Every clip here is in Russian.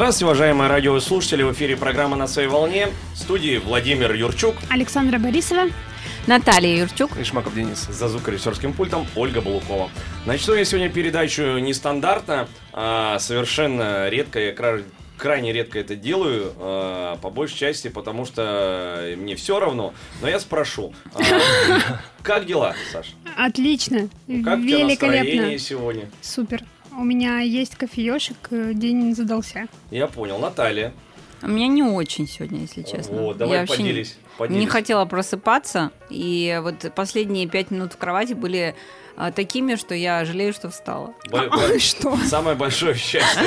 Здравствуйте, уважаемые радиослушатели. В эфире программа «На своей волне». В студии Владимир Юрчук. Александра Борисова. Наталья Юрчук. И Шмаков Денис. За звукорежиссерским пультом Ольга Балукова. Начну я сегодня передачу нестандартно, а совершенно редко, я кра- крайне редко это делаю, а, по большей части, потому что мне все равно. Но я спрошу, а, как дела, Саша? Отлично. Как у тебя Великолепно. настроение сегодня? Супер. У меня есть кофеешек, э, день задался. Я понял. Наталья. У меня не очень сегодня, если честно. Вот, давай Я вообще поделись. Не хотела просыпаться, и вот последние пять минут в кровати были а, такими, что я жалею, что встала. Бо- А, бо- что? Самое большое счастье.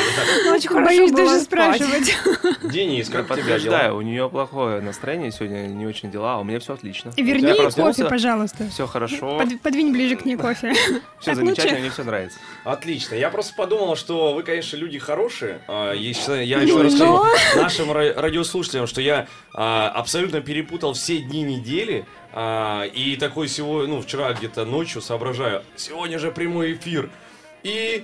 Очень хорошо Боюсь было даже спать. спрашивать. Денис, как подтверждаю, у нее плохое настроение сегодня, не очень дела, а у меня все отлично. Верни кофе, пожалуйста. Все хорошо, Под- подвинь ближе к ней кофе. все так замечательно, лучше? мне все нравится. Отлично. Я просто подумал, что вы, конечно, люди хорошие. А, Я Ну, еще но- расскажу нашим ра- радиослушателям, что я а, абсолютно перепутал все дни недели. а, и такой сегодня, ну, вчера где-то ночью соображаю, сегодня же прямой эфир. И,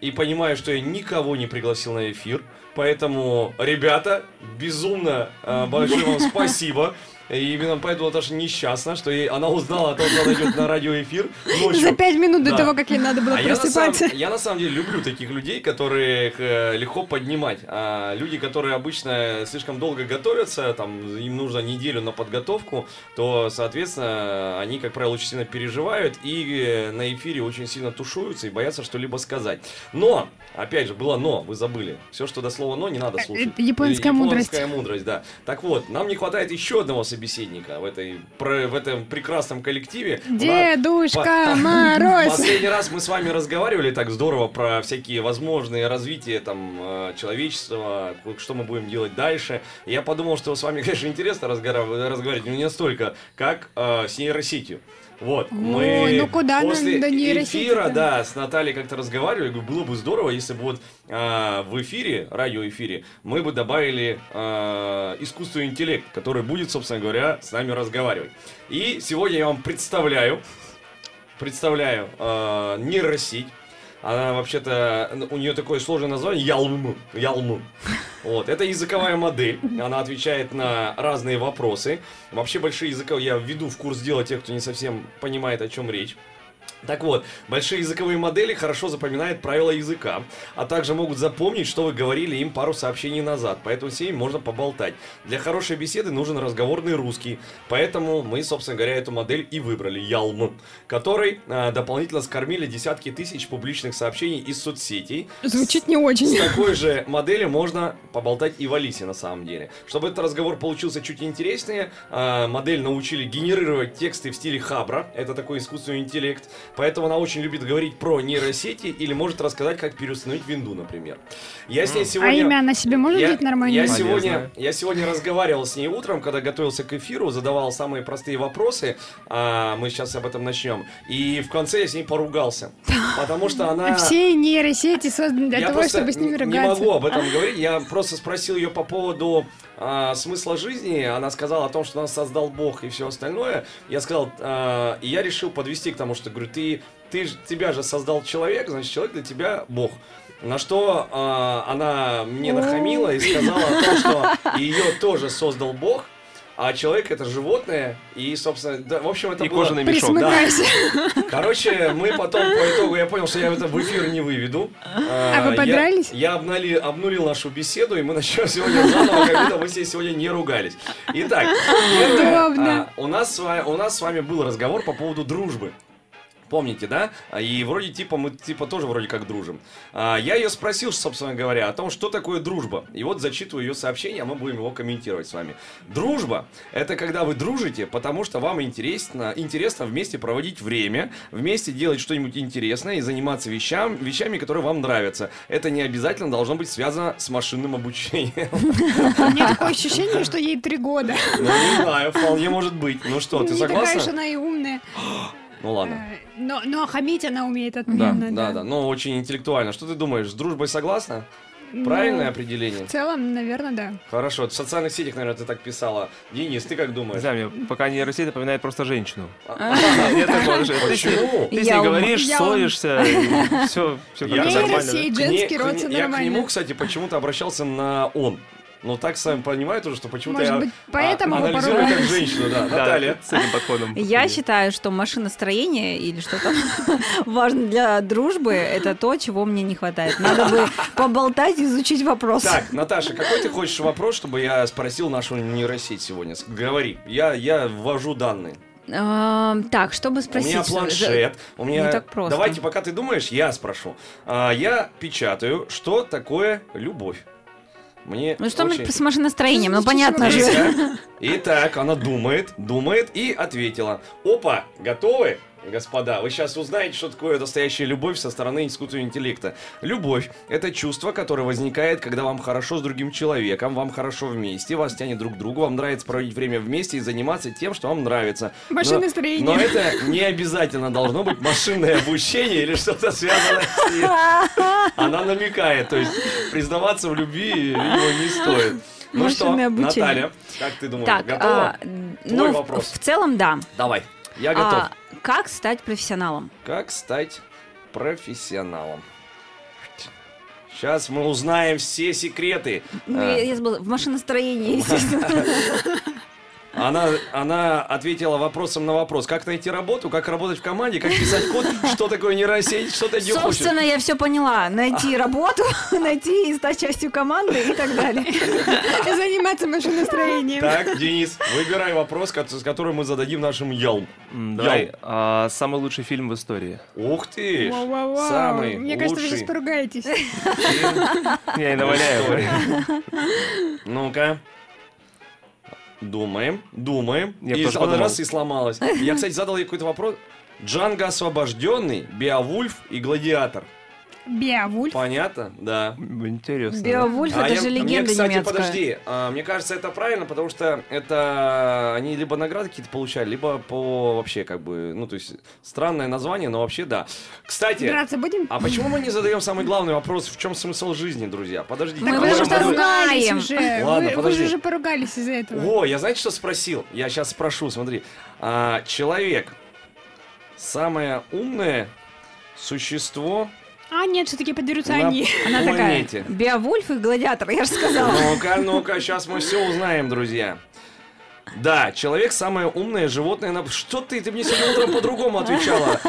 и понимаю, что я никого не пригласил на эфир. Поэтому, ребята, безумно а, большое вам спасибо. И именно поэтому Наташа несчастна, что ей, она узнала о том, что она идет на радиоэфир ночью. За пять минут до Да. того, как ей надо было А я на, самом, просыпаться. я на самом деле люблю таких людей, которые э, легко поднимать. А люди, которые обычно слишком долго готовятся, там им нужно неделю на подготовку, то, соответственно, они, как правило, очень сильно переживают и э, на эфире очень сильно тушуются и боятся что-либо сказать. Но, опять же, было но, вы забыли. Все, что до слова но, не надо слушать. это японская мудрость. Японская мудрость, да. Так вот, нам не хватает еще одного собеседника в, этой, про- в этом прекрасном коллективе. Дедушка по- Мороз. Последний раз мы с вами разговаривали так здорово про всякие возможные развития там э, человечества, что мы будем делать дальше. Я подумал, что с вами, конечно, интересно разговаривать, но не настолько, как э, с нейросетью. Вот, мы Ой, ну куда нам после до нейросети-то? эфира, да, с Натальей как-то разговаривали, говорю, было бы здорово, если бы вот а, в эфире, радиоэфире, мы бы добавили а, искусственный интеллект, который будет, собственно говоря, с нами разговаривать. И сегодня я вам представляю, представляю а, нейросеть. Она вообще-то, у нее такое сложное название, Ялм, Ялм. Вот, это языковая модель, она отвечает на разные вопросы. Вообще большие языковые, я введу в курс дела тех, кто не совсем понимает, о чем речь. Так вот, большие языковые модели хорошо запоминают правила языка, а также могут запомнить, что вы говорили им пару сообщений назад, поэтому с ними можно поболтать. Для хорошей беседы нужен разговорный русский, поэтому мы, собственно говоря, эту модель и выбрали, Ялм, который а, дополнительно скормили десятки тысяч публичных сообщений из соцсетей. Звучит не С очень. такой же модели можно поболтать и в Алисе на самом деле. Чтобы этот разговор получился чуть интереснее, а, модель научили генерировать тексты в стиле Хабра. Это такой искусственный интеллект. Поэтому она очень любит говорить про нейросети или может рассказать, как переустановить винду, например. Я с ней А сегодня... имя она себе может Я, дать нормально? я Полезно. сегодня, я сегодня разговаривал с ней утром, когда готовился к эфиру, задавал самые простые вопросы. а, мы сейчас об этом начнем. И в конце я с ней поругался. Потому что она... Все нейросети созданы для Я того, чтобы с ними не ругаться. могу об этом говорить. Я просто спросил ее по поводу а, смысла жизни. Она сказала о том, что нас создал Бог и все остальное. Я сказал, а, и я решил подвести к тому, что говорю, ты, ты тебя же создал человек, значит, человек для тебя Бог. На что а, она мне нахамила и сказала о том, что ее тоже создал Бог. А человек это животное, и, собственно, да, в общем, это И было... кожаный мешок. Да. Короче, мы потом по итогу, я понял, что я это в эфир не выведу. А вы я- подрались? Я, обнули- обнулил нашу беседу, и мы начнем сегодня заново, как будто мы все сегодня не ругались. Итак, первое, а, у, нас с вами, у нас с вами был разговор по поводу дружбы. Помните, да? И вроде типа мы типа тоже вроде как дружим. А, Я ее спросил, собственно говоря, о том, что такое дружба. И вот зачитываю ее сообщение, а мы будем его комментировать с вами. Дружба – это когда вы дружите, потому что вам интересно, интересно вместе проводить время, вместе делать что-нибудь интересное и заниматься вещам, вещами, которые вам нравятся. Это не обязательно должно быть связано с машинным обучением. У меня такое ощущение, что ей три года. Ну, не знаю, вполне может быть. Ну что, ты Не такая согласна? она и умная. Ну ладно. Э, Но, но хамить она умеет Да, отменно. да, да. Ну, очень интеллектуально. Что ты думаешь, с дружбой согласна? Правильное Ну, определение? В целом, наверное, да. Хорошо. В социальных сетях, наверное, ты так писала. Денис, ты как Не думаешь? знаю, мне пока нейросеть напоминает просто женщину. А, Почему? ты с Я ней говоришь, ссоришься, все, все нормально. Нейросеть, К женский не- род, к все не- Я к нему, кстати, почему-то обращался на он. Ну, так сами понимают уже, что почему-то Может я быть, а, поэтому вы анализирую как женщину, да. Да, Наталья. с этим подходом. Я считаю, что машиностроение или что там важно для дружбы, это то, чего мне не хватает. Надо бы поболтать, изучить вопрос. Так, Наташа, какой ты хочешь вопрос, чтобы я спросил нашу нейросеть сегодня? Говори. Я, я ввожу данные. Так, чтобы У спросить... меня что- планшет. У меня... Не так просто. Давайте, пока ты думаешь, я спрошу. А, я печатаю, что такое любовь. Мне Ну что очень... мы с машиностроением? Ну понятно же. Итак, она думает, думает и ответила. Опа, готовы? Господа, вы сейчас узнаете, что такое настоящая любовь со стороны искусственного интеллекта. Любовь – это чувство, которое возникает, когда вам хорошо с другим человеком, вам хорошо вместе, вас тянет друг к другу, вам нравится проводить время вместе и заниматься тем, что вам нравится. Но- Машиностроение. Но, это не обязательно должно быть машинное обучение или что-то связанное с ним. Она намекает, то есть признаваться в любви, видимо, не стоит. Ну что, Машинное обучение. Наталья, как ты думаешь, Так, готова? а, Твой ну, вопрос. в целом, да. Давай, я готов. А, как стать профессионалом? Как стать профессионалом? Сейчас мы узнаем все секреты. Ну, А, я, я забыла, в машиностроении, естественно. Она, она ответила вопросом на вопрос. Как найти работу, как работать в команде, как писать код, что такое нейросеть, что ты от неё хочешь. Собственно, я все поняла. Найти работу, найти и стать частью команды и так далее. И заниматься машиностроением. Так, Денис, выбирай вопрос, ко- с которым мы зададим нашим ялм. М, Давай, а, самый лучший фильм в истории. Ух ты! Самый Мне кажется, вы сейчас поругаетесь. Я и наваляю. Ну-ка. Думаем, думаем. Я и тоже она подумал. раз и сломалась. Я, кстати, задал ей какой-то вопрос. Джанго освобожденный, Беовульф и Гладиатор. Беовульф. Понятно? Да. Интересно. Беовульф А это я- же мне, легенда кстати, немецкая. подожди, а, мне кажется, это правильно, потому что это они либо награды какие-то получали, либо по вообще как бы, ну то есть странное название, но вообще да. Кстати, Драться будем? а почему мы не задаем самый главный вопрос, в чем смысл жизни, друзья? Подождите. Мы вы можем что знаем. уже. Ладно, Вы- Вы подожди. же уже поругались из-за этого. О, я знаете, что спросил? Я сейчас спрошу, смотри. А, человек самое умное существо А, нет, все-таки подберутся на они. Она планете. такая, Беовульф и Гладиатор, я же сказала. Ну-ка, ну-ка, сейчас мы все узнаем, друзья. Да, человек самое умное животное на... Что ты? Ты мне сегодня утром по-другому отвечала.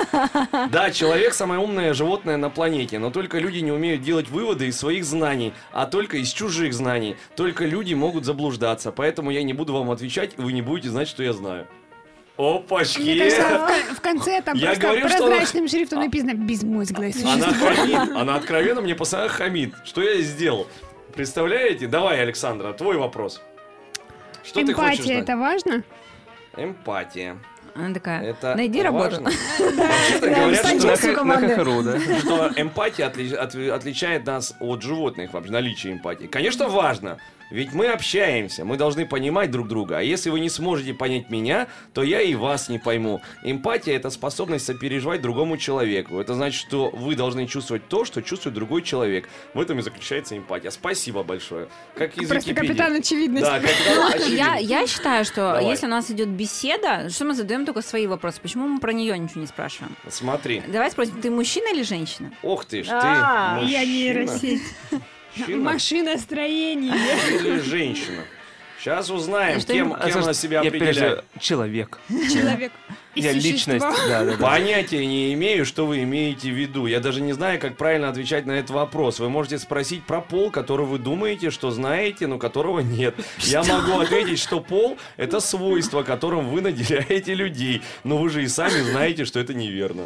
Да, человек самое умное животное на планете, но только люди не умеют делать выводы из своих знаний, а только из чужих знаний. Только люди могут заблуждаться, поэтому я не буду вам отвечать, и вы не будете знать, что я знаю. Опачки! Мне кажется, в в конце там Я просто говорю, что она- прозрачным шрифтом написано «безмозглое Она существо». хамит, она откровенно мне постоянно хамит. Что я сделал? Представляете? Давай, Александра, твой вопрос. Что ты хочешь Эмпатия знать? это важно? Эмпатия. Она такая, Это найди работу. что, эмпатия отли- от- отличает нас от животных, вообще, наличие эмпатии. Конечно, важно. Ведь мы общаемся, мы должны понимать друг друга. А если вы не сможете понять меня, то я и вас не пойму. Эмпатия – это способность сопереживать другому человеку. Это значит, что вы должны чувствовать то, что чувствует другой человек. В этом и заключается эмпатия. Спасибо большое. Как из Просто Википедии. капитан очевидность. Да, капитан Я, очевидность. я считаю, что Давай. если у нас идет беседа, что мы задаем только свои вопросы, почему мы про нее ничего не спрашиваем? Смотри. Давай спросим, ты мужчина или женщина? Ох ты ж, ты А, Я мужчина нейросеть. Мужчина Машиностроение. или женщина? Сейчас узнаем, Что кем, им- кем она себя Я определяет. человек. Человек. И Я личность. Да, да, да. Понятия не имею, что вы имеете в виду. Я даже не знаю, как правильно отвечать на этот вопрос. Вы можете спросить про пол, который вы думаете, что знаете, но которого нет. Я могу ответить, что пол — это свойство, которым вы наделяете людей. Но вы же и сами знаете, что это неверно.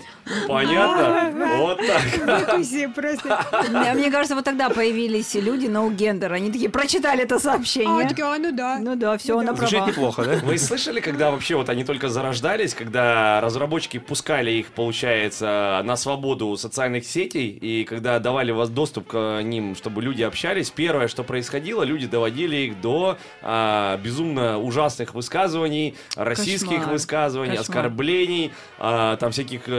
Понятно? Вот так. Выкуси просто. Мне, мне кажется, вот тогда появились люди no gender. Они такие прочитали это А, сообщение. такие, а, ну да. Ну да, все, она Звучит права. неплохо, да? Вы слышали, когда вообще вот они только зарождались, когда когда разработчики пускали их, получается, на свободу социальных сетей, и когда давали вас доступ к ним, чтобы люди общались, первое, что происходило, люди доводили их до а, безумно ужасных высказываний, российских Кошмар. высказываний, Кошмар. оскорблений, а, там всяких э,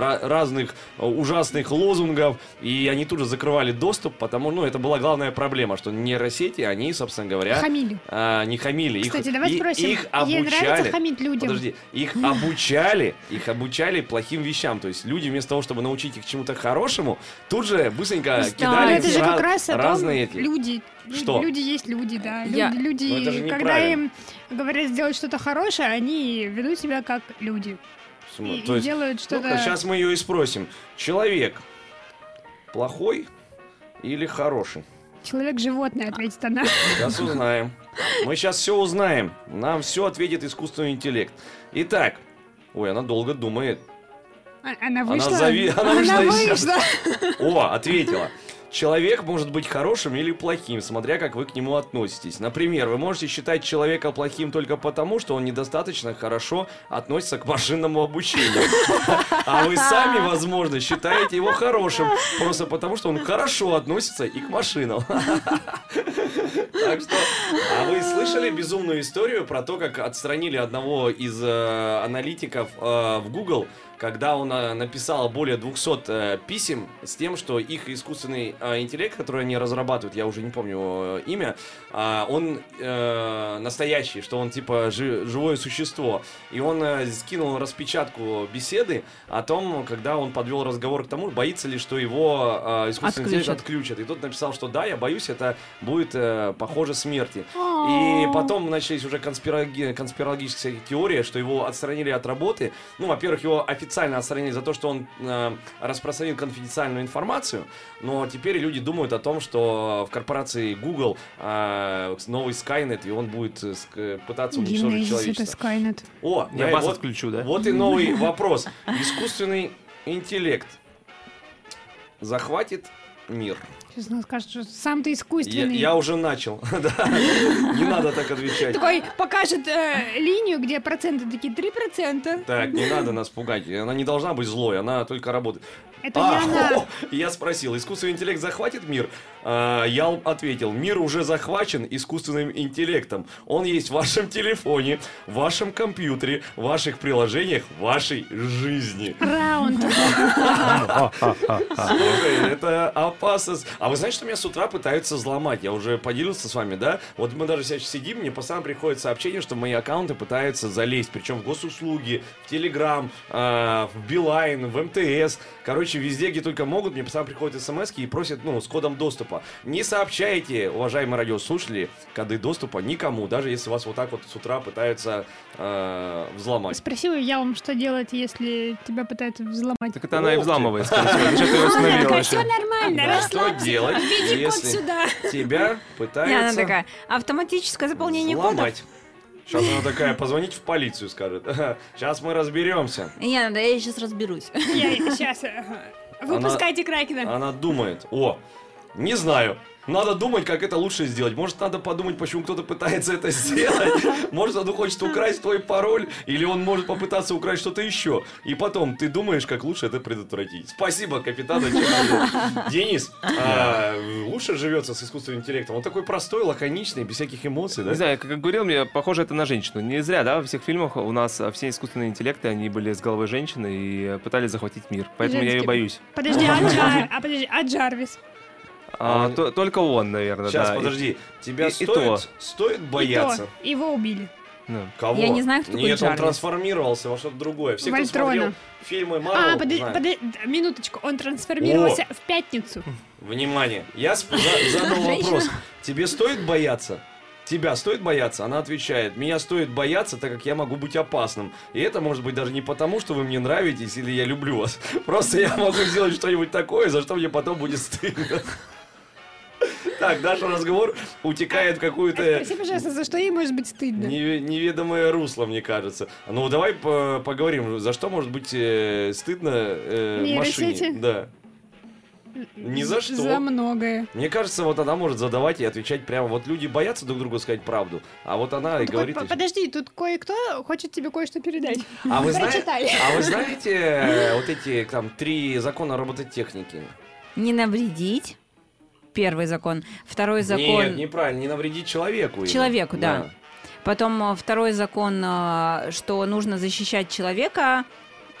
ра- разных э, ужасных лозунгов, и они тут же закрывали доступ, потому, ну, это была главная проблема, что нейросети, они, собственно говоря, Хамили. а, не хамили. Их- Кстати, давай и- спросим, их ей нравится обучали. хамить людям? Подожди, их обучали, их обучали плохим вещам. То есть люди вместо того, чтобы научить их чему-то хорошему, тут же быстренько кидали Ну, это же как раз о том, разные эти. люди. Лю- Что? Люди есть люди, да. Люди, Я- люди, Ну, это же когда им говорят сделать что-то хорошее, они ведут себя как люди. Ну, И, то и есть, делают что-то... ну-ка, сейчас мы ее и спросим. Человек плохой или хороший? Человек-животное, ответит она. Сейчас узнаем. Мы сейчас все узнаем. Нам все ответит искусственный интеллект. Итак, ой, она долго думает. А- Она вышла. зави- она вышла из себя. вышла. О, ответила. Человек может быть хорошим или плохим, смотря как вы к нему относитесь. Например, вы можете считать человека плохим только потому, что он недостаточно хорошо относится к машинному обучению. А вы сами, возможно, считаете его хорошим, просто потому, что он хорошо относится и к машинам. Так что, а вы слышали безумную историю про то, как отстранили одного из э, аналитиков э, в Google, когда он э, написал более 200 э, писем с тем, что их искусственный э, интеллект, который они разрабатывают, я уже не помню э, имя, он настоящий, что он типа жи- живое существо. И он скинул распечатку беседы о том, когда он подвел разговор к тому, боится ли, что его искусственный интеллект Отключат. отключат. И тот написал, что да, я боюсь, это будет похоже смерти. И потом начались уже конспирологические теории, что его отстранили от работы. Ну, во-первых, его официально отстранили за то, что он э, распространил конфиденциальную информацию, но теперь люди думают о том, что в корпорации Google э, новый Skynet, и он будет э, пытаться уничтожить Генезис это человечество. Skynet. О, Я да, и вас вот, отключу, да? вот и новый вопрос. Искусственный интеллект захватит мир. Сейчас она скажет, что сам ты Я, искусственный. я уже начал. Не надо так отвечать. Такой покажет э, линию, где проценты такие 3%. Так, не надо нас пугать. Она не должна быть злой, она только работает. Это А, не она. о, я спросил, искусственный интеллект захватит мир? А, я ответил, мир уже захвачен искусственным интеллектом. Он есть в вашем телефоне, в вашем компьютере, в ваших приложениях, в вашей жизни. Раунд. Слушай, это опасно. А вы знаете, что меня с утра пытаются взломать? Я уже поделился с вами, да? Вот мы даже сейчас сидим, мне постоянно приходит сообщение, что мои аккаунты пытаются залезть. Причем в госуслуги, в Телеграм, в Билайн, в МТС. Короче, везде, где только могут, мне постоянно приходят смс и просят, ну, с кодом доступа. Не сообщайте, уважаемые радиослушатели, коды доступа никому, даже если вас вот так вот с утра пытаются э, взломать. Спросила я вам, что делать, если тебя пытаются взломать. Так это она и взламывает, все нормально, расслабься. Делать, если сюда. тебя И она пытаются... такая, автоматическое заполнение кодов. Сейчас она такая, позвонить в полицию скажет. Сейчас мы разберемся. Не надо, я сейчас разберусь. Я сейчас. Выпускайте Кракена. Она думает, о, не знаю. Надо думать, как это лучше сделать. Может, надо подумать, почему кто-то пытается это сделать. Может, он хочет украсть твой пароль, или он может попытаться украсть что-то еще. И потом ты думаешь, как лучше это предотвратить. Спасибо, капитан. Денис, а, лучше живется с искусственным интеллектом. Он такой простой, лаконичный, без всяких эмоций, да? Не знаю, как я говорил, мне похоже это на женщину. Не зря, да, во всех фильмах у нас а, все искусственные интеллекты, они были с головой женщины и э, пытались захватить мир. Поэтому я ее боюсь. Подожди, а Джар- а подожди, а Джарвис? А, Он- то- только он, наверное, Сейчас, да. И- подожди. Тебя и- и стоит, то. стоит И бояться? то, его убили. ну. Кого? Я не знаю, кто такой Нет, он трансформировался во что-то другое. Все, кто Вольтрона. смотрел фильмы Марвел, А, подожди, подожди, минуточку, он трансформировался в пятницу. Внимание, я сп- за- задал вопрос. Тебе стоит бояться? Тебя стоит бояться? Она отвечает, меня стоит бояться, так как я могу быть опасным. И это может быть даже не потому, что вы мне нравитесь или я люблю вас. Просто я могу сделать что-нибудь такое, за что мне потом будет стыдно. Так, наш разговор утекает в какую-то Спроси, пожалуйста, за что ей может быть стыдно? неве- неведомое русло, мне кажется. Ну, давай по- поговорим, за что может быть э, стыдно э, машине. Да. Ни за что. За многое. Мне кажется, вот она может задавать и отвечать прямо. Вот люди боятся друг другу сказать правду, а вот она и Вот говорит... по- Подожди, тут кое-кто хочет тебе кое-что передать. А вы, зна- а вы знаете э, вот эти там три закона робототехники? Не навредить. Первый закон. Второй закон. Нет, неправильно, не навредить человеку. Человеку, да. Потом э, второй закон, э, что нужно защищать человека.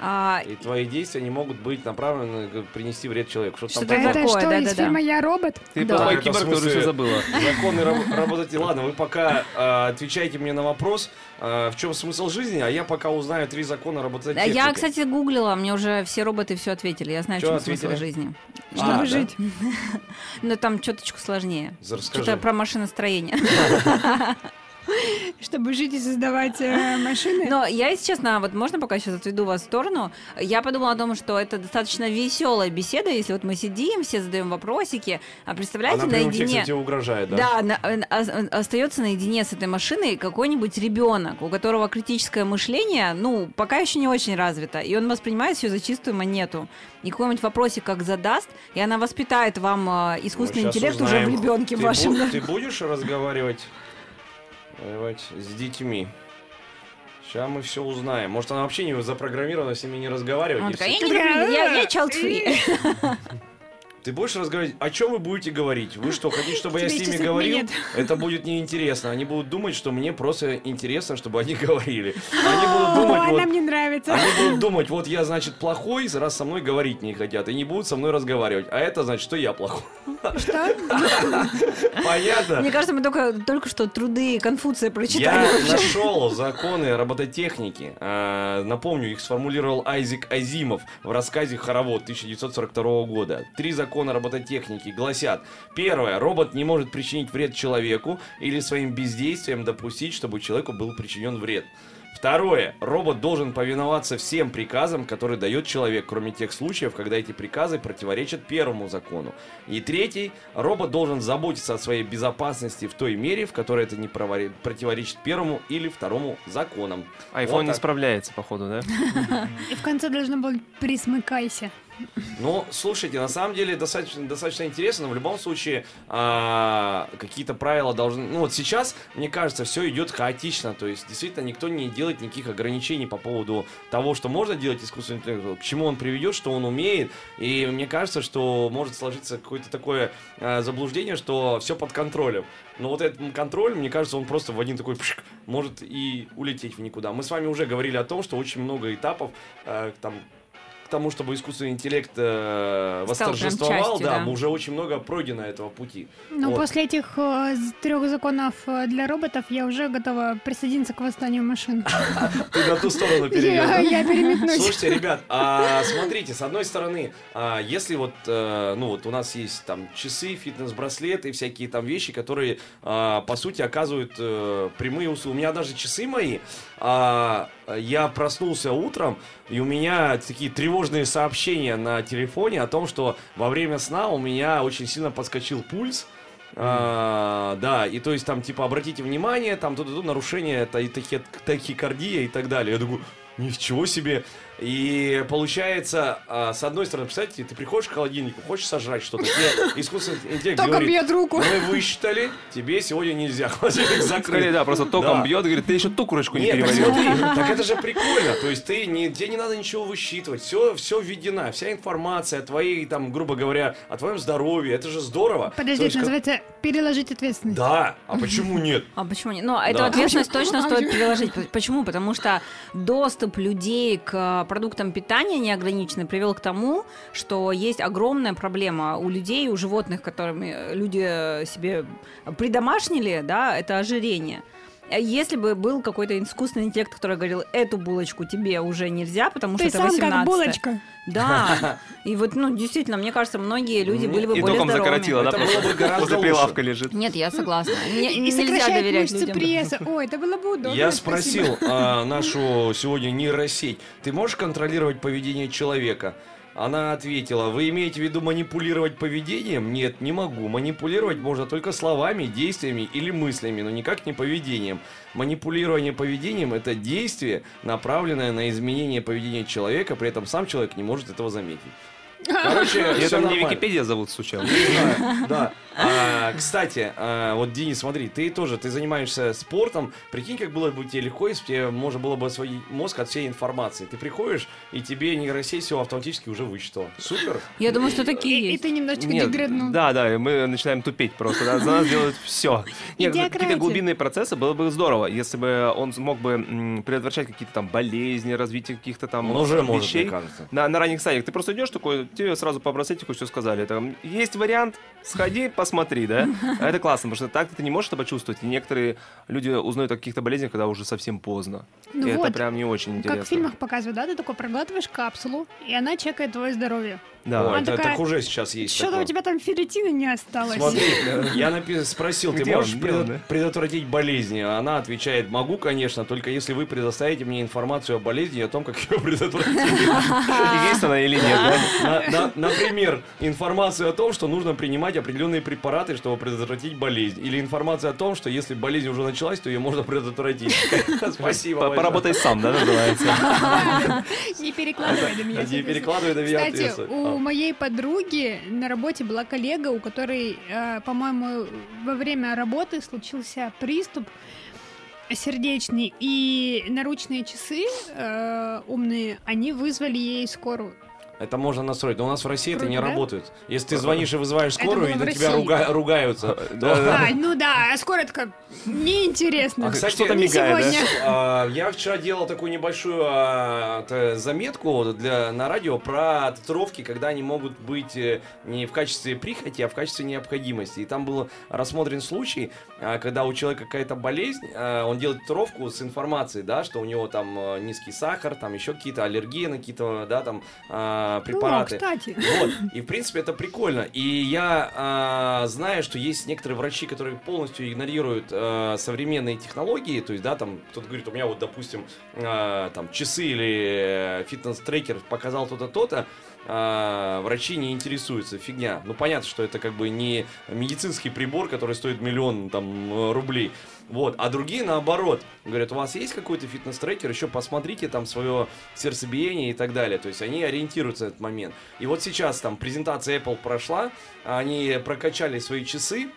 А, И твои действия не могут быть направлены принести вред человеку. Что там Что-то? Это такое, что, из да-да-да. фильма «Я робот»? Ты Да. плохой Это в киборг, который смысле- все забыла. Законы раб- работать. Ладно, вы пока э, отвечайте мне на вопрос, э, в чем смысл жизни, а я пока узнаю три закона робототехники. Я, кстати, гуглила, мне уже все роботы все ответили. Я знаю, в Чё чем ответили? смысл жизни. А, Чтобы да? жить. Но там чуточку сложнее. Что-то про машиностроение. Чтобы жить и создавать э, машины. Но я, если честно, вот можно пока сейчас отведу вас в сторону, я подумала о том, что это достаточно веселая беседа, если вот мы сидим, все задаем вопросики, а представляете, Она наедине... тебе угрожает, да? Да, на- э, ос- остается наедине с этой машиной какой-нибудь ребенок, у которого критическое мышление, ну, пока еще не очень развито, и он воспринимает все за чистую монету. И какой-нибудь вопросик как задаст, и она воспитает вам э, искусственный интеллект узнаем. уже в ребенке ты вашем. бу-. Ты будешь разговаривать воевать с детьми? Сейчас мы все узнаем. Может, она вообще не запрограммирована с ними не разговаривать? Она и такая, я не люблю, я, я child free. Ты будешь разговаривать? О чем вы будете говорить? Вы что, хотите, чтобы я с ними говорил? нет. Это будет неинтересно. Они будут думать, что мне просто интересно, чтобы они говорили. Они будут думать, вот, она мне нравится. они будут думать, вот я, значит, плохой, раз со мной говорить не хотят, и не будут со мной разговаривать. А это значит, что я плохой. Что? Понятно? Мне кажется, мы только, только что труды Конфуция Я прочитали. нашел законы робототехники. А, Напомню, их сформулировал Айзек Азимов в рассказе «Хоровод» 1942 года. Три закона робототехники гласят. Первое. Робот не может причинить вред человеку или своим бездействием допустить, чтобы человеку был причинен вред. Второе. Робот должен повиноваться всем приказам, которые дает человек, кроме тех случаев, когда эти приказы противоречат первому закону. И третий. Робот должен заботиться о своей безопасности в той мере, в которой это не противоречит первому или второму законам. iPhone Вот не справляется, походу, да? И в конце должно было «Присмыкайся». Ну, слушайте, на самом деле достаточно, достаточно интересно, но в любом случае а, какие-то правила должны... Ну вот сейчас, мне кажется, все идет хаотично, то есть действительно никто не делает никаких ограничений по поводу того, что можно делать искусственный интеллект, к чему он приведет, что он умеет, и мне кажется, что может сложиться какое-то такое а, заблуждение, что все под контролем. Но вот этот контроль, мне кажется, он просто в один такой пшик, может и улететь в никуда. Мы с вами уже говорили о том, что очень много этапов а, там тому, чтобы искусственный интеллект э, восторжествовал, частью, да, да. мы уже очень много пройдено этого пути. Ну, Вот. после этих э, трех законов э, для роботов я уже готова присоединиться к восстанию машин. Ты на ту сторону Я, перейдешь. я переметнусь. Слушайте, ребят, а, смотрите, с одной стороны, а, если вот, э, ну вот у нас есть там часы, фитнес-браслеты, всякие там вещи, которые, а, по сути, оказывают э, прямые услуги. У меня даже часы мои, а, я проснулся утром, и у меня такие тревожные сообщения на телефоне о том, что во время сна у меня очень сильно подскочил пульс. А, да, и то есть там типа обратите внимание, там тут, нарушение, это и тахи- тахикардия и так далее. Я думаю, ничего себе. И получается, а, с одной стороны, представьте, ты приходишь к холодильнику, хочешь сожрать что-то, тебе искусственный интеллект Только говорит, бьет руку. мы высчитали, тебе сегодня нельзя, холодильник Скорее, закрыт. да, просто током Да. бьет, говорит, ты еще ту курочку не Нет, так переварил. смотри, так это же прикольно. То есть ты не, тебе не надо ничего высчитывать. Все, все введена, вся информация о твоей, там, грубо говоря, о твоем здоровье. Это же здорово. То Подожди, есть это как- называется переложить ответственность. Да, а почему нет? А почему нет? Но эту Да. ответственность А почему- точно а стоит переложить. Почему? Потому что доступ людей к продуктам питания неограниченный привел к тому, что есть огромная проблема у людей, у животных, которыми люди себе придомашнили, да, это ожирение. А Если бы был какой-то искусственный интеллект, который говорил, эту булочку тебе уже нельзя, потому Ты что это сам 18 как булочка. Да. И вот, ну, действительно, мне кажется, многие люди были бы И более током здоровыми. закоротило, да, просто лучше. прилавка лежит. Нет, я согласна. Нельзя доверять людям. пресса. Ой, это было бы удобно. Я спросил а, нашу сегодня нейросеть, ты можешь контролировать поведение человека? Она ответила, вы имеете в виду манипулировать поведением? Нет, не могу. Манипулировать можно только словами, действиями или мыслями, но никак не поведением. Манипулирование поведением – это действие, направленное на изменение поведения человека, при этом сам человек не может этого заметить. Короче, это не. Википедия зовут случайно. Да, да. А, кстати, а, вот, Денис, смотри, ты тоже, ты занимаешься спортом. Прикинь, как было бы тебе легко, если бы тебе можно было бы освоить мозг от всей информации. Ты приходишь, и тебе нейросеть автоматически уже вычитала. Супер. Я думаю, что такие И, и есть. ты немножечко Нет, деграднул. да, да, и мы начинаем тупеть просто. да, За нас делают все. Нет, Идеократия. какие-то глубинные процессы было бы здорово, если бы он смог бы предотвращать какие-то там болезни, развитие каких-то там уже может, вещей. кажется. На, на ранних стадиях. Ты просто идешь такой, тебе сразу по браслетику все сказали. Там, есть вариант, сходи, посмотри, да? А это классно, потому что так ты не можешь это почувствовать. И некоторые люди узнают о каких-то болезнях, когда уже совсем поздно. Ну и это вот, прям не очень интересно. Как в фильмах показывают, да, ты такой проглатываешь капсулу, и она чекает твое здоровье. Да. Ой, это, такая, так уже сейчас есть Что-то у тебя там ферритина не осталось. Смотри, я напи- спросил, ты Где можешь он? Предо- он, да? предотвратить болезни? Она отвечает, могу, конечно, только если вы предоставите мне информацию о болезни и о том, как ее предотвратить. Есть она или нет? На- на- Например, информацию о том, что нужно принимать определенные препараты, чтобы предотвратить болезнь. Или информация о том, что если болезнь уже началась, то ее можно предотвратить. Спасибо. Поработай сам, да, называется. Не перекладывай до меня. Не перекладывай на меня Кстати, ответственность. У моей подруги на работе была коллега, у которой, э, по-моему, во время работы случился приступ сердечный, и наручные часы э, умные, они вызвали ей скорую. Это можно настроить. Но у нас в России это не Круто, да? работает. Если ты звонишь и вызываешь скорую, и на тебя руга- ругаются. А, ну да, а скорая такая, неинтересно. А, кстати, Что-то не мигает, да? сегодня. А, Я вчера делал такую небольшую а, заметку для, на радио про татуировки, когда они могут быть э, не в качестве прихоти, а в качестве необходимости. И там был рассмотрен случай, а, когда у человека какая-то болезнь, а, он делает татуировку с информацией, да, что у него там э, низкий сахар, там еще какие-то аллергии на какие-то, да, там а, О, препараты. кстати. Вот. И, в принципе, это прикольно. И я а, знаю, что есть некоторые врачи, которые полностью игнорируют а, современные технологии. То есть, да, там, кто-то говорит, у меня вот, допустим, а, там, часы или э, фитнес-трекер показал то-то, то-то. а, врачи не интересуются, фигня. Ну, понятно, что это как бы не медицинский прибор, который стоит миллион там э, рублей. Вот, а другие наоборот говорят, у вас есть какой-то фитнес-трекер, еще посмотрите там свое сердцебиение и так далее. То есть они ориентируются на этот момент. И вот сейчас там презентация Apple прошла, они прокачали свои часы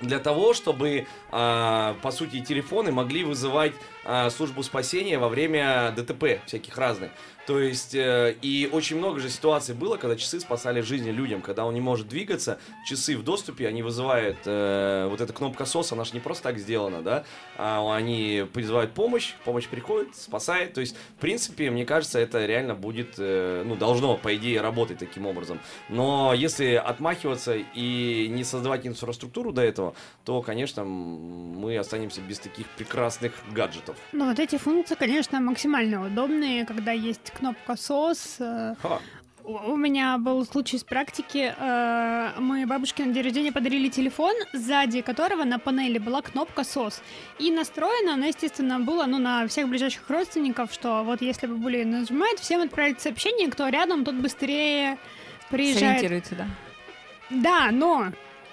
для того, чтобы, а, по сути, телефоны могли вызывать а, службу спасения во время ДТП всяких разных. То есть, э, и очень много же ситуаций было, когда часы спасали жизни людям, когда он не может двигаться, часы в доступе, они вызывают, э, вот эта кнопка СОС, она же не просто так сделана, да, а они призывают помощь, помощь приходит, спасает, то есть, в принципе, мне кажется, это реально будет, э, ну, должно, по идее, работать таким образом. Но если отмахиваться и не создавать инфраструктуру до этого, то, конечно, мы останемся без таких прекрасных гаджетов. Ну вот эти функции, конечно, максимально удобные, когда есть кнопка SOS. Ха. У меня был случай с практики. э, Мы бабушке на день рождения подарили телефон, сзади которого на панели была кнопка SOS. И настроена она, естественно, была ну, на всех ближайших родственников, что вот если бабуля её нажимает, всем отправить сообщение, кто рядом, тот быстрее приезжает. Сориентируется, да. Да, но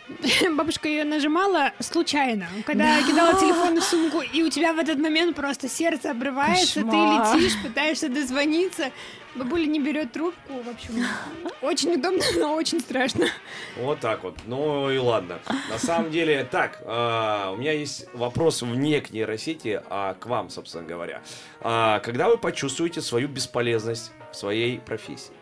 бабушка ее нажимала случайно, когда кидала телефон в сумку, и у тебя в этот момент просто сердце обрывается, Кошмар. ты летишь, пытаешься дозвониться, бабуля не берет трубку, в общем, очень удобно, но очень страшно. Вот так вот. Ну и ладно. На самом деле, так, а, у меня есть вопрос вне к нейросети, а к вам, собственно говоря. А, когда вы почувствуете свою бесполезность в своей профессии?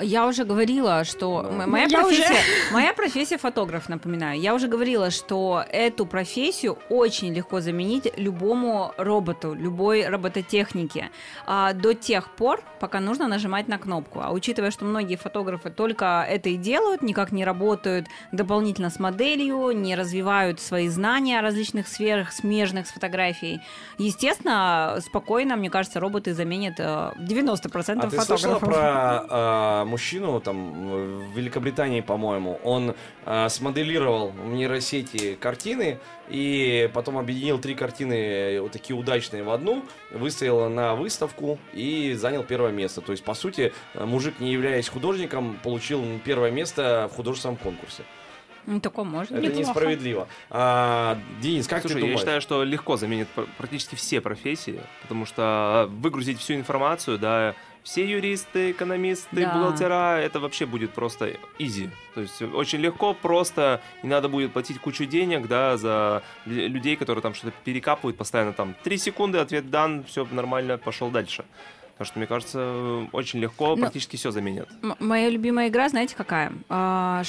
Я уже говорила, что Да. м- моя Я уже. профессия, моя профессия фотограф, напоминаю. Я уже говорила, что эту профессию очень легко заменить любому роботу, любой робототехнике а, до тех пор, пока нужно нажимать на кнопку. А учитывая, что многие фотографы только это и делают, никак не работают дополнительно с моделью, не развивают свои знания о различных сферах, смежных с фотографией, естественно, спокойно, мне кажется, роботы заменят э, 90% А ты слышала фотографов. про а, мужчину там в Великобритании, по-моему? Он а, смоделировал в нейросети картины и потом объединил три картины э, вот такие удачные в одну, выставил на выставку и занял первое место. То есть, по сути, э, мужик, не являясь художником, получил первое место в художественном конкурсе. Ну, такое можно. Это Неплохо. несправедливо. А, Денис, как Слушай, ты я думаешь? считаю, что легко заменит пр- практически все профессии, потому что выгрузить всю информацию, да, все юристы, экономисты, Да. бухгалтера, это вообще будет просто изи. То есть очень легко, просто не надо будет платить кучу денег, да, за лю- людей, которые там что-то перекапывают постоянно, там, три секунды, ответ дан, все нормально, пошел дальше. Потому что, мне кажется, очень легко Но- практически все заменят. Моя любимая игра, знаете, какая? А,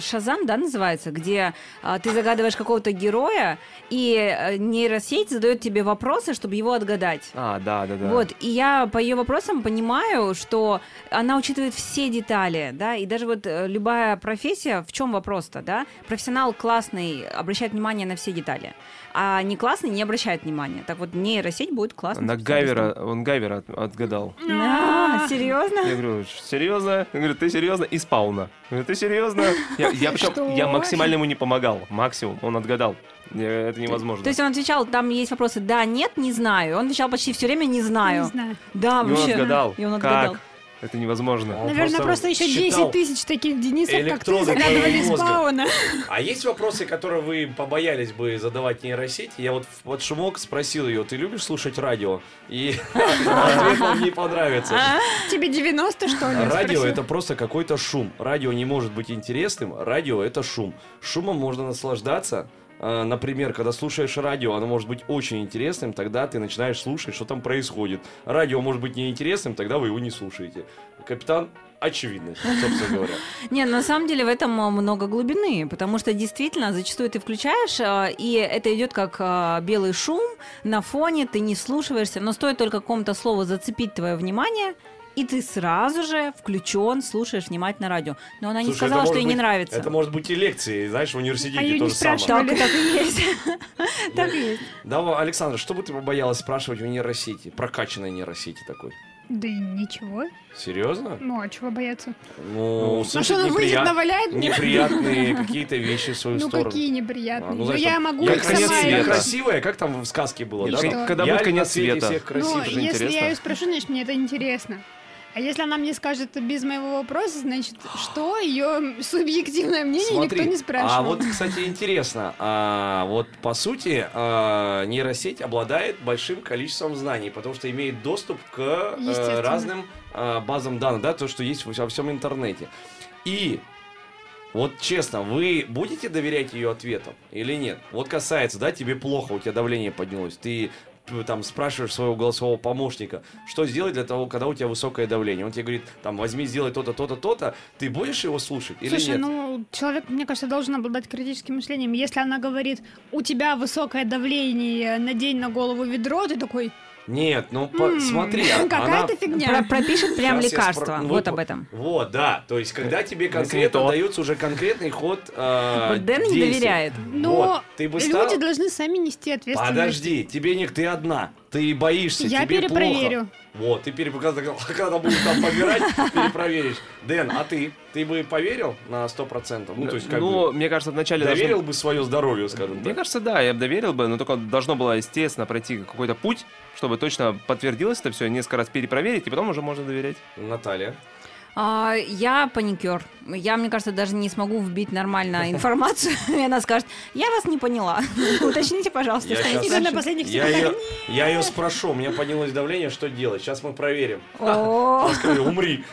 Шазам, да, называется, где а, ты загадываешь какого-то героя, и э, нейросеть задает тебе вопросы, чтобы его отгадать. А, да, да, да. Вот, и я по ее вопросам понимаю, что она учитывает все детали, да, и даже вот э, любая профессия, в чем вопрос-то, да? Профессионал классный обращает внимание на все детали, а не классный не обращает внимания. Так вот, нейросеть будет классным На. Гайвера, он Гайвера от- отгадал. А, серьезно? Я говорю, серьезно? Я говорю, ты серьезно? И спауна. Я говорю, ты серьезно? Я, я причем, я максимально ему не помогал. Максимум, он отгадал. Это невозможно. То есть он отвечал, там есть вопросы, да, нет, не знаю. Он отвечал почти все время, не знаю. Не знаю. Да, И он вообще. отгадал. И он отгадал. Как? Это невозможно. Он Наверное, просто, еще считал 10 тысяч таких Денисов, как ты, загадывали спауна. А есть вопросы, которые вы побоялись бы задавать нейросети? Я вот в- под шумок спросил ее, ты любишь слушать радио? И ответ вам не понравится. А? Тебе 90, что ли? Радио это просто какой-то шум. Радио не может быть интересным. Радио это шум. Шумом можно наслаждаться. А, Например, когда слушаешь радио, оно может быть очень интересным, тогда ты начинаешь слушать, что там происходит. Радио может быть неинтересным, тогда вы его не слушаете. Капитан очевидность, собственно говоря. Не, на самом деле в этом а, много глубины, потому что действительно зачастую ты включаешь, а, и это идет как а, белый шум на фоне, ты не слушаешься, но стоит только какому-то слову зацепить твое внимание, и ты сразу же включен, слушаешь внимательно радио. Но она не Слушай, сказала, это что ей не быть- нравится. Это может быть и лекции, знаешь, в университете А её то не самое. Так, так и есть. Так и есть. Давай, Александр, что бы ты побоялась спрашивать у нейросети? Прокачанной нейросети такой. Да и ничего. Серьезно? Ну, а чего бояться? Ну, А слушать что, она выйдет, неприят- наваляет мне? неприятные какие-то вещи в свою Ну, сторону. какие А, неприятные. ну, Ну, знаешь, я там, могу я их конец сама... света. Я красивая, как там в сказке было, да? Что? Когда я будет конец света? всех красив? Ну, же если интересно. я ее спрошу, значит, мне это интересно. А если она мне скажет без моего вопроса, значит, что ее субъективное мнение Смотри, никто не спрашивал. а вот, кстати, интересно, а, вот по сути а, нейросеть обладает большим количеством знаний, потому что имеет доступ к Естественно. разным а, базам данных, да, то, что есть во всем интернете. И вот честно, вы будете доверять ее ответам или нет? Вот касается, да, тебе плохо, у тебя давление поднялось, ты там спрашиваешь своего голосового помощника, что сделать для того, когда у тебя высокое давление. Он тебе говорит, там, возьми, сделай то-то, то-то, то-то. Ты будешь его слушать или Слушай, нет? ну, человек, мне кажется, должен обладать критическим мышлением. Если она говорит, у тебя высокое давление, надень на голову ведро, ты такой, Нет, ну по- «М, смотри, она- какая-то Про- фигня. пропишет прям я лекарство. спро- ну, Вот вы- об этом. Вот, да. То есть, когда тебе конкретно то. дается уже конкретный ход э, Вот Дэн не действий. доверяет. Но Вот, ты бы люди стала- должны сами нести ответственность. Подожди, тебе не ты одна. Ты боишься, Я тебе перепроверю. плохо. Вот, ты пере... когда, будешь там помирать, перепроверишь. Дэн, а ты? Ты бы поверил на 100%? Ну, то есть, как ну, бы, мне кажется, вначале должно- доверил бы свое здоровье, скажем Мне так. кажется, да, я бы доверил бы, но только должно было, естественно, пройти какой-то путь, чтобы точно подтвердилось это все, несколько раз перепроверить, и потом уже можно доверять. Наталья. А, я паникер. Я, мне кажется, даже не смогу вбить нормально информацию. И она скажет, я вас не поняла. Уточните, пожалуйста, Я что Тебя на спрашиваю». последних Я ее, я ее спрошу, у меня поднялось давление, что делать? Сейчас мы проверим. Скажу, умри.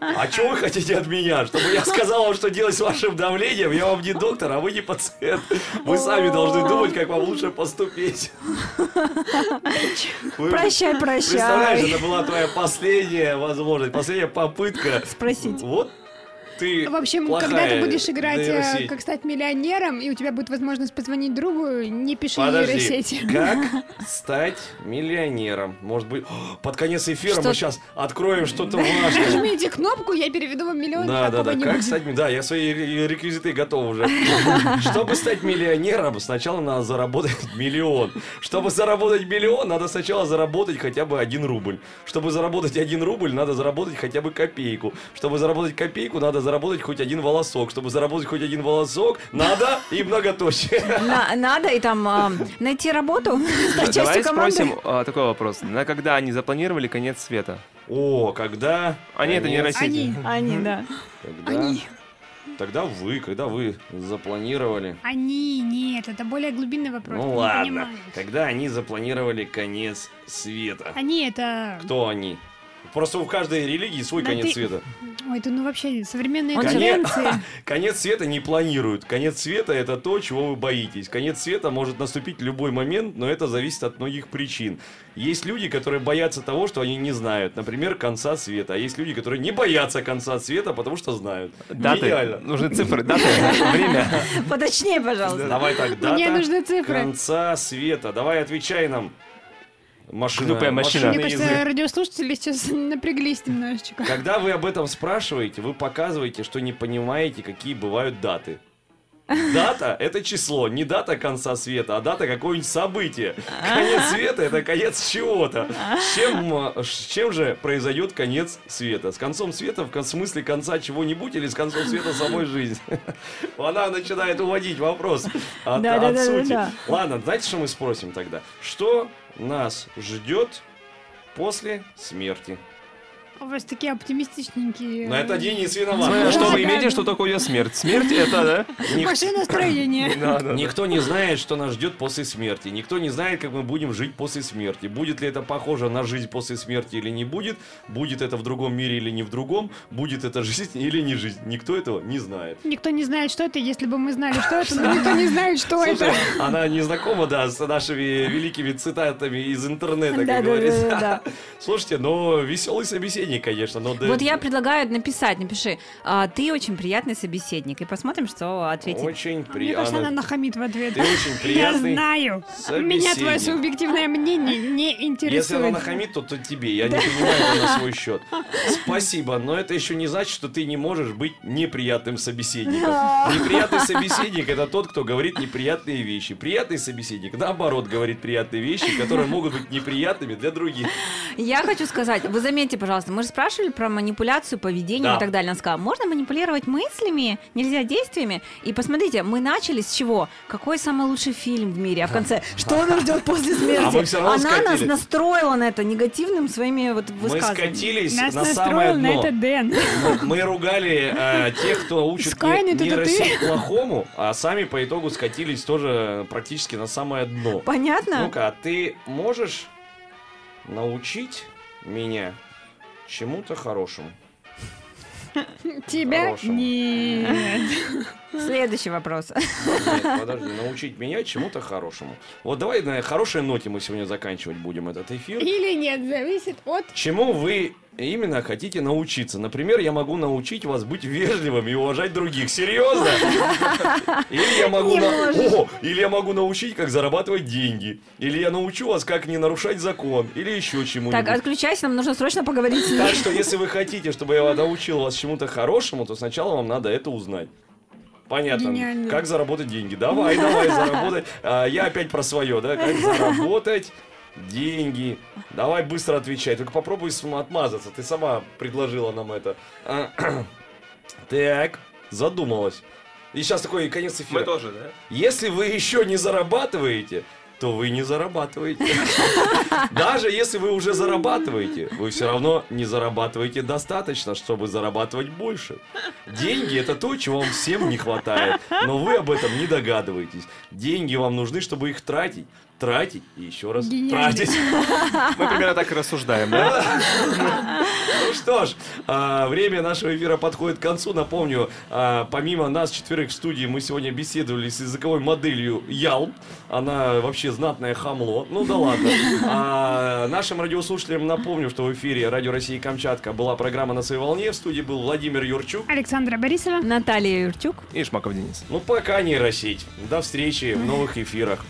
А что вы хотите от меня? Чтобы я сказал вам, что делать с вашим давлением? Я вам не доктор, а вы не пациент. Вы сами должны думать, как вам лучше поступить. Вы Прощай, Представляешь, прощай. это была твоя последняя возможность, последняя попытка. Спросить. Вот ты В общем, когда ты будешь играть э. «Как стать миллионером», и у тебя будет возможность позвонить другу, не пиши Подожди, нейросети. как стать миллионером? Может быть, О, под конец эфира Что- мы сейчас откроем что-то важное. Нажмите кнопку, я переведу вам миллион, Да, да, да. Как будет. стать... Да, я свои ре- реквизиты готов уже. Чтобы стать миллионером, сначала надо заработать миллион. Чтобы заработать миллион, надо сначала заработать хотя бы один рубль. Чтобы заработать один рубль, надо заработать хотя бы копейку. Чтобы заработать копейку, надо заработать хоть один волосок. Чтобы заработать хоть один волосок, надо и многоточие. На- надо и там а, найти работу, Давай спросим а, такой вопрос. На когда они запланировали конец света? О, когда... Они это не Россия. Они, Они, да. Когда... они, Тогда вы, когда вы запланировали... они, нет, это более глубинный вопрос. Ну ладно. Когда они запланировали конец света. Они это... Кто они? Просто у каждой религии свой Да конец ты- света. Ой, это ну вообще современные Он тенденции. Конец света не планируют. Конец света это то, чего вы боитесь. Конец света может наступить в любой момент, но это зависит от многих причин. Есть люди, которые боятся того, что они не знают. Например, конца света. А есть люди, которые не боятся конца света, потому что знают. Даты. Гениально. Нужны цифры, даты, время. Поточнее, пожалуйста. Давай так, дата Мне нужны цифры. конца света. Давай отвечай нам. Машина, Глупая машина. Мне язык. кажется, радиослушатели сейчас напряглись немножечко. Когда вы об этом спрашиваете, вы показываете, что не понимаете, какие бывают даты. Дата – это число, не дата конца света, а дата какого-нибудь события. Конец света – это конец чего-то. С чем, э, с чем же произойдет конец света? С концом света в смысле конца чего-нибудь или с концом света самой жизни? Она начинает уводить вопрос от, Да, от да, сути. да. Ладно, знаете, что мы спросим тогда? Что нас ждет после смерти? У вас такие оптимистичненькие. Но это Денис виноват. Что вы имеете, что такое смерть? Смерть это, да? Ник- настроение. Да, да. Никто не знает, что нас ждет после смерти. Никто не знает, как мы будем жить после смерти. Будет ли это похоже на жизнь после смерти или не будет. Будет это в другом мире или не в другом. Будет это жизнь или не жизнь. Никто этого не знает. Никто не знает, что это, если бы мы знали, что это, но никто не знает, что это. она не знакома, да, с нашими великими цитатами из интернета, как говорится. Слушайте, ну, веселый собеседник, конечно, но... да- Вот я предлагаю написать, напиши, а, ты очень приятный собеседник, и посмотрим, что ответит. Очень Мне кажется, она нахамит в ответ. Ты очень Я приятный знаю. Меня твое собеседник. субъективное мнение не Если она интересует. нахамит, то, то тебе. Я не понимаю это на свой счет. Спасибо, но это еще не значит, что ты не можешь быть неприятным собеседником. Неприятный собеседник это тот, кто говорит неприятные вещи. Приятный собеседник, наоборот, говорит приятные вещи, которые могут быть неприятными для других. Я хочу сказать, вы заметьте, пожалуйста, мы же спрашивали про манипуляцию, поведением Да. и так далее. Она сказала, можно манипулировать мыслями, нельзя действиями. И посмотрите, мы начали с чего? Какой самый лучший фильм в мире? А в конце, что нас ждет после смерти? А мы всё равно Она нас скатились. настроила на это негативным своими вот Мы высказываниями. скатились Нас на самое настроил на дно. это Дэн. Мы- Мы ругали э, тех, кто учит Скайнет, не, нейросеть плохому, а сами по итогу скатились тоже практически на самое дно. Понятно? Ну-ка, а ты можешь научить меня чему-то хорошему? Тебя? Хорошему. Нет. Следующий вопрос. Нет, подожди, научить меня чему-то хорошему. Вот давай на хорошей ноте мы сегодня заканчивать будем этот эфир. Или нет, зависит от... Чему вы именно хотите научиться? Например, я могу научить вас быть вежливым и уважать других. Серьезно? Или я могу, на-. О, или я могу научить, как зарабатывать деньги. Или я научу вас, как не нарушать закон. Или еще чему-нибудь. Так, отключайся, нам нужно срочно поговорить с ней. Так что, если вы хотите, чтобы я научил вас чему-то хорошему, то сначала вам надо это узнать. Понятно. Гениально. Как заработать деньги? Давай, давай, заработать. А, я опять про свое, да? Как заработать деньги? Давай быстро отвечай. Только попробуй отмазаться. Ты сама предложила нам это. А, Так, задумалась. И сейчас такой конец эфира. Мы тоже, да? Если вы еще не зарабатываете, то вы не зарабатываете. Даже если вы уже зарабатываете, вы все равно не зарабатываете достаточно, чтобы зарабатывать больше. Деньги это то, чего вам всем не хватает, но вы об этом не догадываетесь. Деньги вам нужны, чтобы их тратить, тратить и еще раз Гениально. тратить. Мы примерно так и рассуждаем, да? Ну что ж, а, время нашего эфира подходит к концу. Напомню, а, помимо нас четверых в студии, мы сегодня беседовали с языковой моделью Ялм. Она вообще знатное хамло. Ну да ладно. А, нашим радиослушателям напомню, что в эфире Радио России Камчатка была программа «На своей волне». В студии был Владимир Юрчук. Александра Борисова. Наталья Юрчук. И Шмаков Денис. Ну пока нейросеть. До встречи в новых эфирах.